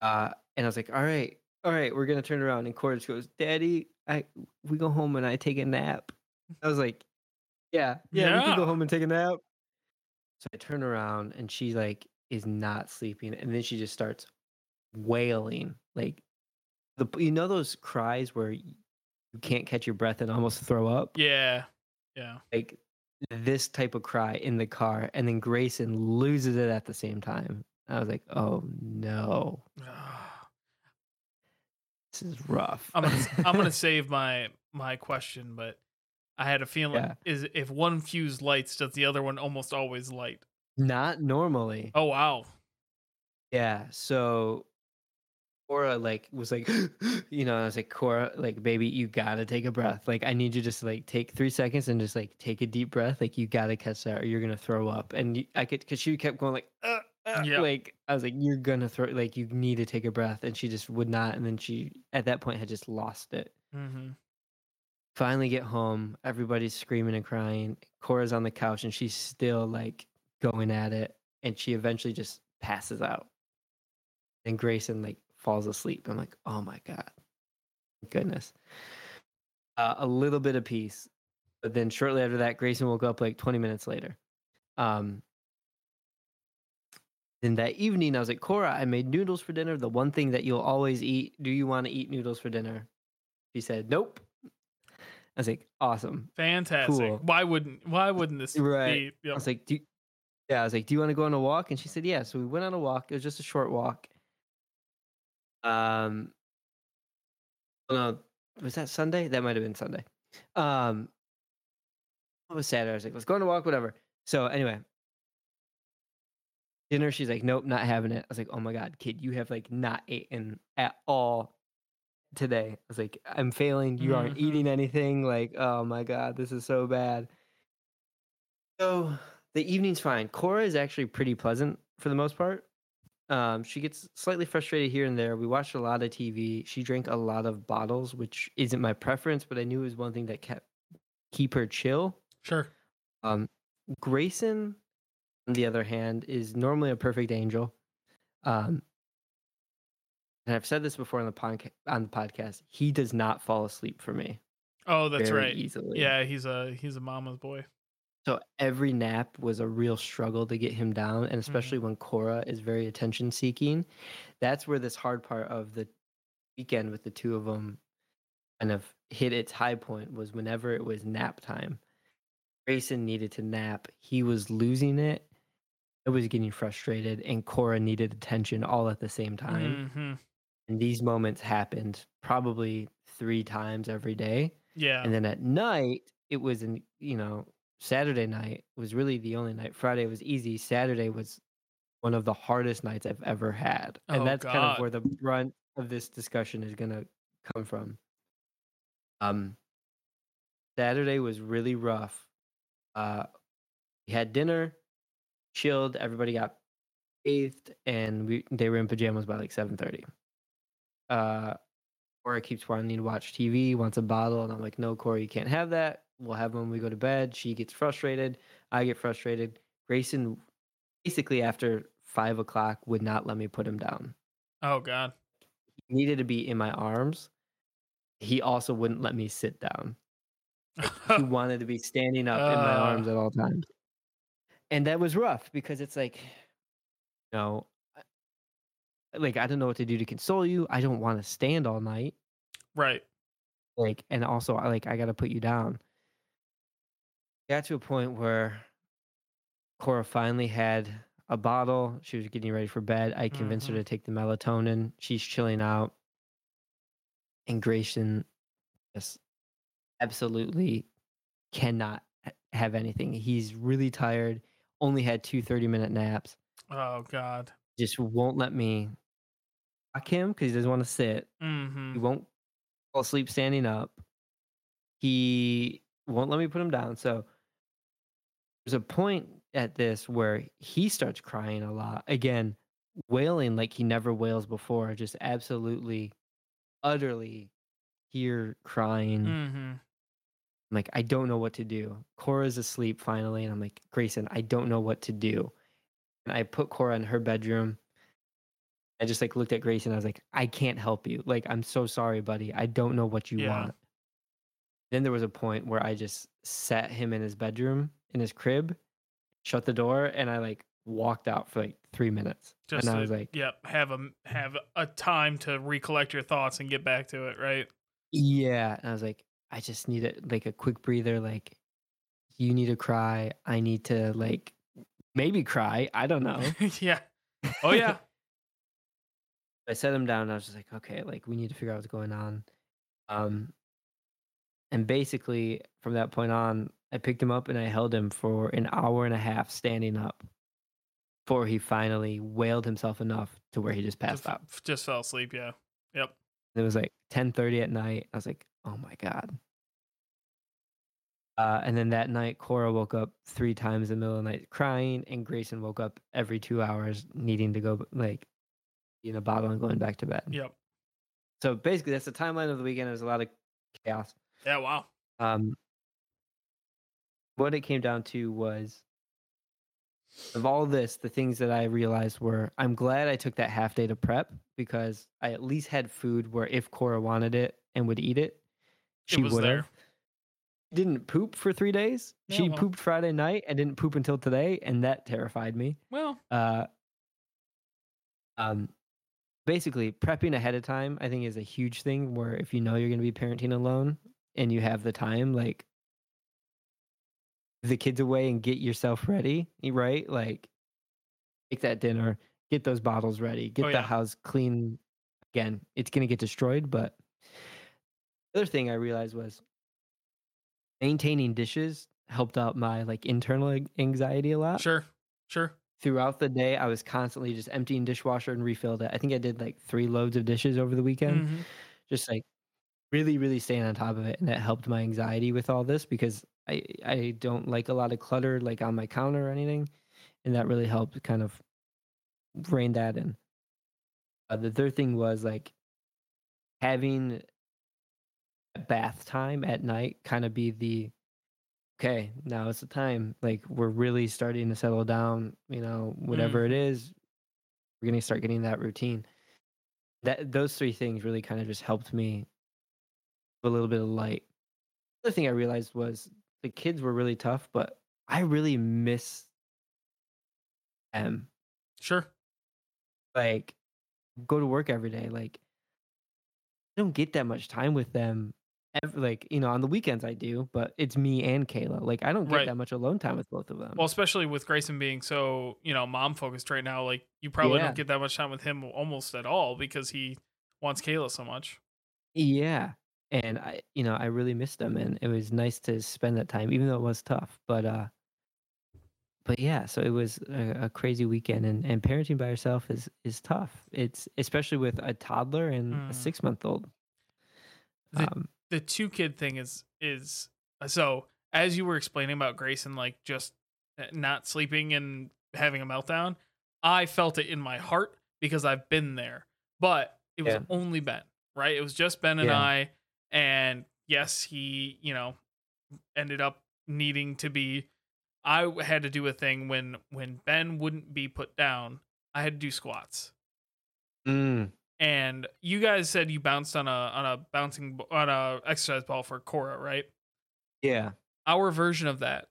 Uh, and I was like, all right, all right, we're gonna turn around. And Cora just goes, Daddy, I we go home and I take a nap. I was like, Yeah, yeah, we can go home and take a nap. So I turn around and she like is not sleeping, and then she just starts wailing. Like the you know those cries where you can't catch your breath and almost throw up? yeah. Yeah. like this type of cry in the car and then Grayson loses it at the same time. I was like, "Oh no. Ah. This is rough." I'm gonna I'm gonna save my my question, but I had a feeling Yeah. is if one fuse lights, does the other one almost always light? Not normally. Oh wow. Yeah, so Cora like was like, you know, I was like, Cora, like, baby, you gotta take a breath. Like, I need you just to like take three seconds and just like take a deep breath. Like, you gotta catch that, or you're gonna throw up. And I could, cause she kept going like, uh, uh, like I was like, you're gonna throw, like, you need to take a breath, and she just would not. And then she, at that point, had just lost it. Mm-hmm. Finally, get home. Everybody's screaming and crying. Cora's on the couch, and she's still like going at it. And she eventually just passes out. And Grayson like falls asleep. I'm like, oh my god, goodness. Uh, a little bit of peace, but then shortly after that, Grayson woke up like 20 minutes later. Um, then that evening, I was like, Cora, I made noodles for dinner. The one thing that you'll always eat. Do you want to eat noodles for dinner? She said, nope. I was like, awesome. Fantastic. Cool. Why wouldn't Why wouldn't this Right. be? I was like, do you- yeah, I was like, do you want to go on a walk? And she said, yeah. So we went on a walk. It was just a short walk. Um, no, was that Sunday? That might have been Sunday. Um, it was Saturday. I was like, let's go on a walk, whatever. So anyway, dinner. She's like, nope, not having it. I was like, oh my god, kid, you have like not eaten at all today. I was like, I'm failing. You aren't Mhm. eating anything. Like, oh my god, this is so bad. So the evening's fine. Cora is actually pretty pleasant for the most part. Um, she gets slightly frustrated here and there. We watched a lot of TV. She drank a lot of bottles, which isn't my preference, but I knew it was one thing that kept keep her chill. Sure. Um, Grayson on the other hand, is normally a perfect angel. Um, and I've said this before on the podca- on the podcast. He does not fall asleep for me Oh, that's right. easily. Yeah, he's a he's a mama's boy. So every nap was a real struggle to get him down, Mm-hmm. and especially when Cora is very attention seeking. That's where this hard part of the weekend with the two of them kind of hit its high point was whenever it was nap time. Grayson needed to nap. He was losing it. I was getting frustrated, and Cora needed attention all at the same time. hmm And these moments happened probably three times every day. Yeah. And then at night, it was in, you know, Saturday night was really the only night. Friday was easy. Saturday was one of the hardest nights I've ever had. And Oh, that's kind of where the brunt of this discussion is going to come from. Um, Saturday was really rough. Uh, we had dinner, chilled, everybody got bathed, and we they were in pajamas by like 7:30. Uh, Cora keeps wanting to watch TV, wants a bottle, and I'm like, no, Cora, you can't have that. We'll have them when we go to bed. She gets frustrated. I get frustrated. Grayson, basically after five o'clock, would not let me put him down. Oh God. He needed to be in my arms. He also wouldn't let me sit down. He wanted to be standing up in my Uh. arms at all times. And that was rough because it's like, you know, like I don't know what to do to console you. I don't want to stand all night. right. like and also I like I gotta put you down. Got to a point where Cora finally had a bottle. She was getting ready for bed. I convinced Mhm. her to take the melatonin. She's chilling out. And Grayson just absolutely cannot have anything. He's really tired. Only had two 30 minute naps. Oh God. Just won't let me rock him because he doesn't want to sit. hmm He won't fall asleep standing up. He won't let me put him down. So there's a point at this where he starts crying a lot. Again, wailing like he never wails before, just absolutely, utterly here crying. hmm I'm like, I don't know what to do. Cora's asleep finally. And I'm like, Grayson, I don't know what to do. And I put Cora in her bedroom. I just like looked at Grayson. I was like, I can't help you. Like, I'm so sorry, buddy. I don't know what you Yeah. want. Then there was a point where I just sat him in his bedroom, in his crib, shut the door, and I like walked out for like three minutes. Just and I to, was like, yep, have a have a time to recollect your thoughts and get back to it, right? Yeah. And I was like, I just need it like a quick breather. Like, you need to cry. I need to like maybe cry. I don't know. yeah. Oh yeah. I set him down and I was just like, okay, like we need to figure out what's going on. Um and basically from that point on, I picked him up and I held him for an hour and a half standing up before he finally wailed himself enough to where he just passed just, out. just fell asleep. Yeah. Yep. It was like 10:30 at night. I was like, "Oh my god." Uh, and then that night, Cora woke up three times in the middle of the night crying, and Grayson woke up every two hours needing to go like in a bottle and going back to bed. Yep. So basically, that's the timeline of the weekend. There's a lot of chaos. Yeah. Wow. Um, what it came down to was of all this, the things that I realized were I'm glad I took that half day to prep because I at least had food where if Cora wanted it and would eat it, she would have. Didn't poop for three days. Yeah, she well. pooped Friday night and didn't poop until today, and that terrified me. Well. Uh, um, basically, prepping ahead of time, I think, is a huge thing. Where if you know you're going to be parenting alone and you have the time, like the kids away and get yourself ready, right? Like, make that dinner, get those bottles ready, get Oh, the house clean. Again, it's going to get destroyed, but the other thing I realized was maintaining dishes helped out my like internal anxiety a lot Sure. Sure. throughout the day i was constantly just emptying dishwasher and refilled it i think i did like three loads of dishes over the weekend Mhm. just like really really staying on top of it and that helped my anxiety with all this because i i don't like a lot of clutter like on my counter or anything and that really helped kind of rein that in uh, the third thing was like having bath time at night kind of be the okay, now it's the time. Like we're really starting to settle down. You know, whatever it Mhm. is, we're gonna start getting that routine. That those three things really kind of just helped me a little bit of light. The other thing I realized was the kids were really tough, but I really miss them. Sure. Like go to work every day. Like I don't get that much time with them. Ever, like you know, on the weekends I do, but it's me and Kayla. Like I don't get Right. that much alone time with both of them. Well, especially with Grayson being so, you know, mom focused right now, like you probably Yeah. don't get that much time with him almost at all because he wants Kayla so much. Yeah. And I, you know, I really missed them, and it was nice to spend that time, even though it was tough. But uh, but yeah, so it was a, a crazy weekend, and and parenting by yourself is is tough. It's especially with a toddler and a Mm. six month old. The- Um, the two kid thing is is uh, so as you were explaining about Grayson like just uh, not sleeping and having a meltdown, I felt it in my heart because I've been there. But it was Yeah. only Ben, right? It was just Ben and Yeah. I and yes, he, you know, ended up needing to be I had to do a thing when when Ben wouldn't be put down, I had to do squats. Mm, and you guys said you bounced on a on a bouncing on a exercise ball for Cora, right? yeah, Our version of that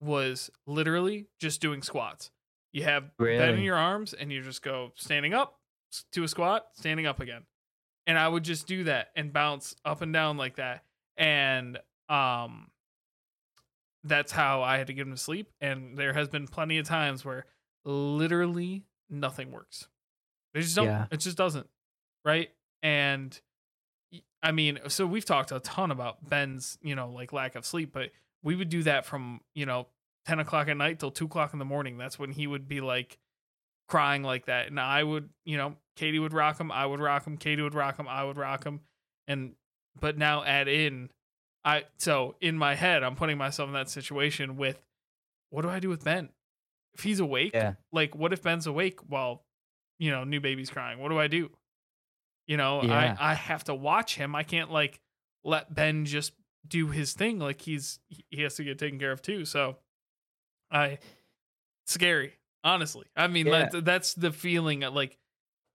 was literally just doing squats. You have Ben in your arms, and you just go standing up to a squat, standing up again, and I would just do that and bounce up and down like that, and um, that's how I had to get him to sleep. And there has been plenty of times where literally nothing works. They just don't. Yeah. It just doesn't. Right. And I mean, so we've talked a ton about Ben's, you know, like lack of sleep, but we would do that from, you know, 10 o'clock at night till 2 o'clock in the morning. That's when he would be like crying like that. And I would, you know, Katie would rock him. I would rock him. Katie would rock him. I would rock him. And, but now add in, I, so in my head, I'm putting myself in that situation with what do I do with Ben? If he's awake, yeah, like what if ben's awake while you know new baby's crying what do i do you know Yeah. i i have to watch him i can't like let ben just do his thing like he's he has to get taken care of too so i scary honestly i mean Yeah. that, that's the feeling like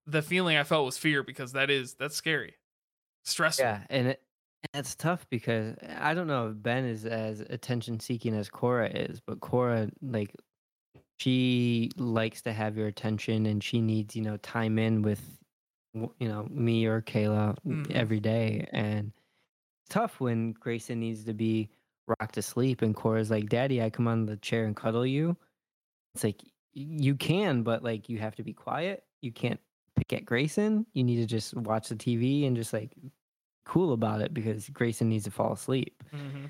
the feeling i felt was fear because that is that's scary stressful yeah, and it, it's tough because I don't know if Ben is as attention seeking as Cora is, but Cora like she likes to have your attention and she needs you know time in with you know me or Kayla Mhm. every day and it's tough when Grayson needs to be rocked to sleep and Cora's like daddy I come on the chair and cuddle you it's like you can but like you have to be quiet. You can't pick at Grayson. You need to just watch the TV and just like cool about it because Grayson needs to fall asleep. Hmm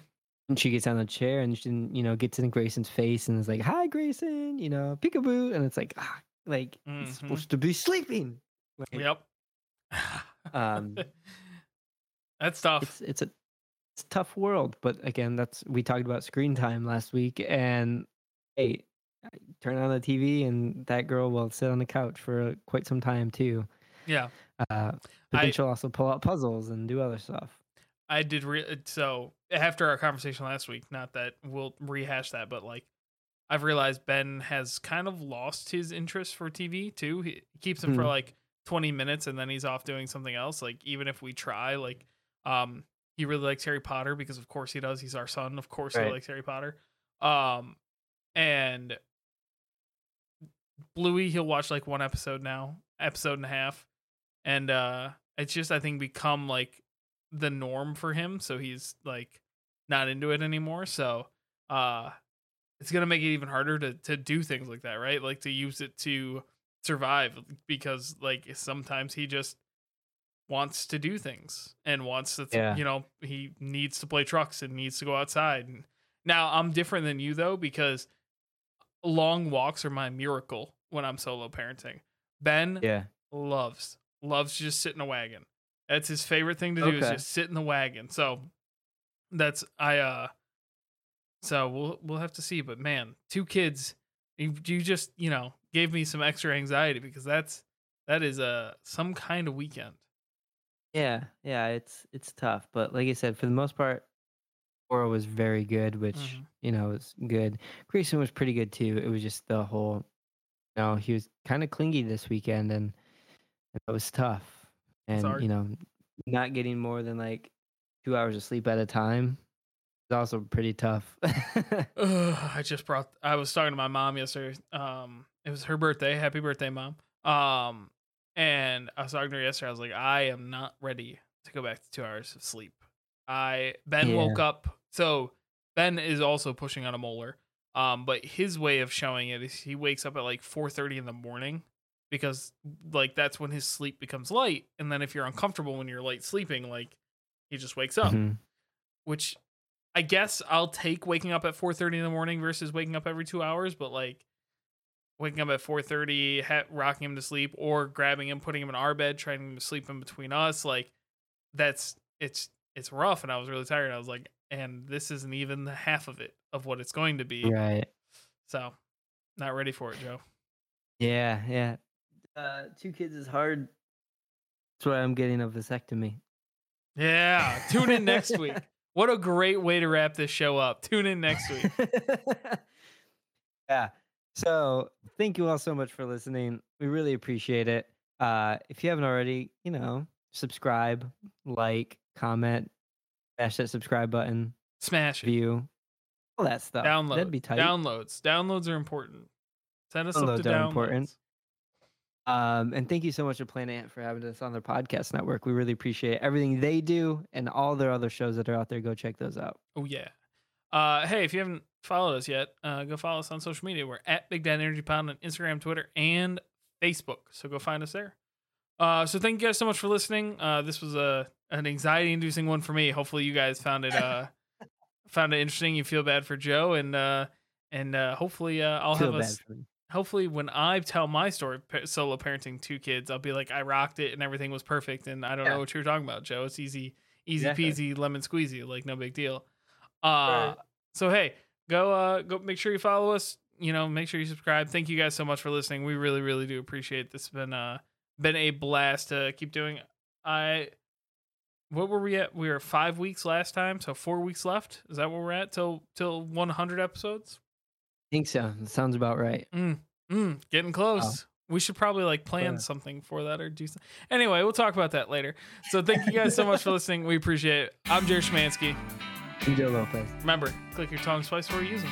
and she gets on the chair and she, you know, gets in Grayson's face and is like, "Hi, Grayson," you know, peekaboo, and it's like, ah, like he's supposed to be sleeping. Like, yep. Um, that's tough. It's it's a it's a tough world, but again, that's we talked about screen time last week, and hey, turn on the TV and that girl will sit on the couch for quite some time too. yeah Uh, but I- then she'll also pull out puzzles and do other stuff. I did re- so after our conversation last week. Not that we'll rehash that, but like I've realized Ben has kind of lost his interest for TV too. He keeps him for Hmm. like 20 minutes and then he's off doing something else. Like even if we try, like um he really likes Harry Potter because of course he does. He's our son. Of course he likes Harry Potter. Um and Bluey he'll watch like one episode now, episode and a half. And uh it's just I think become like the norm for him so he's like not into it anymore so uh it's gonna make it even harder to to do things like that right like to use it to survive because like sometimes he just wants to do things and wants to Yeah. you know he needs to play trucks and needs to go outside and now i'm different than you though because long walks are my miracle when i'm solo parenting ben Yeah, loves loves to just sit in a wagon. That's his favorite thing to do is just sit in the wagon. So that's I uh so we'll we'll have to see. But man, two kids, you, you just you know gave me some extra anxiety because that's that is a some kind of weekend. yeah, yeah. It's it's tough, but like I said, for the most part, Cora was very good, which Mhm. you know was good. Grayson was pretty good too. It was just the whole, you know, he was kind of clingy this weekend, and, and it was tough. And Sorry. you know, not getting more than like two hours of sleep at a time is also pretty tough. Ugh, I just brought. I was talking to my mom yesterday. Um, it was her birthday. Happy birthday, mom. Um, and I was talking to her yesterday. I was like, I am not ready to go back to two hours of sleep. I Ben Yeah. woke up. So Ben is also pushing on a molar. Um, but his way of showing it is he wakes up at like four thirty in the morning because like that's when his sleep becomes light. And then if you're uncomfortable when you're light sleeping, like he just wakes up Mhm. which I guess I'll take waking up at 4:30 in the morning versus waking up every 2 hours, but like waking up at 4:30, ha- rocking him to sleep or grabbing him, putting him in our bed, trying to sleep in between us, like that's it's it's rough and I was really tired. I was like and this isn't even the half of it of what it's going to be. Right. So, not ready for it, Joe. Yeah. Yeah. Uh, two kids is hard. That's why I'm getting a vasectomy. Yeah, tune in next week. What a great way to wrap this show up. Tune in next week. yeah. So thank you all so much for listening. We really appreciate it. Uh, if you haven't already, you know, subscribe, like, comment, smash that subscribe button, Smash it. view, all that stuff. Download. That'd be tight. Downloads. Downloads are important. Send us up to Downloads are downloads. important. Um, and thank you so much to Planet Ant for having us on their podcast network. We really appreciate everything they do and all their other shows that are out there. Go check those out. Oh yeah. Uh, hey, if you haven't followed us yet, uh, go follow us on social media. We're at Big Dad Energy Pound on Instagram, Twitter, and Facebook. So go find us there. Uh, so thank you guys so much for listening. Uh, this was a an anxiety inducing one for me. Hopefully you guys found it uh found it interesting. You feel bad for Joe and uh and uh hopefully uh I'll Feel have us hopefully when I tell my story solo parenting two kids, I'll be like I rocked it and everything was perfect and I don't Yeah. know what you're talking about, Joe. It's easy easy Exactly. peasy lemon squeezy, like no big deal. Uh Right. so hey, go uh go make sure you follow us, you know, make sure you subscribe. Thank you guys so much for listening. We really really do appreciate it. This has been uh been a blast to keep doing. I what were we at? We were 5 weeks last time, so 4 weeks left. Is that where we're at till till 100 episodes? I think so. That sounds about right. Mm, mm, getting close. We should probably like plan Yeah. something for that or do something. Anyway, we'll talk about that later. So thank you guys so much for listening. We appreciate it. I'm Jared Schmansky. I'm Joe Lopez. Remember, click your tongue twice before you use them.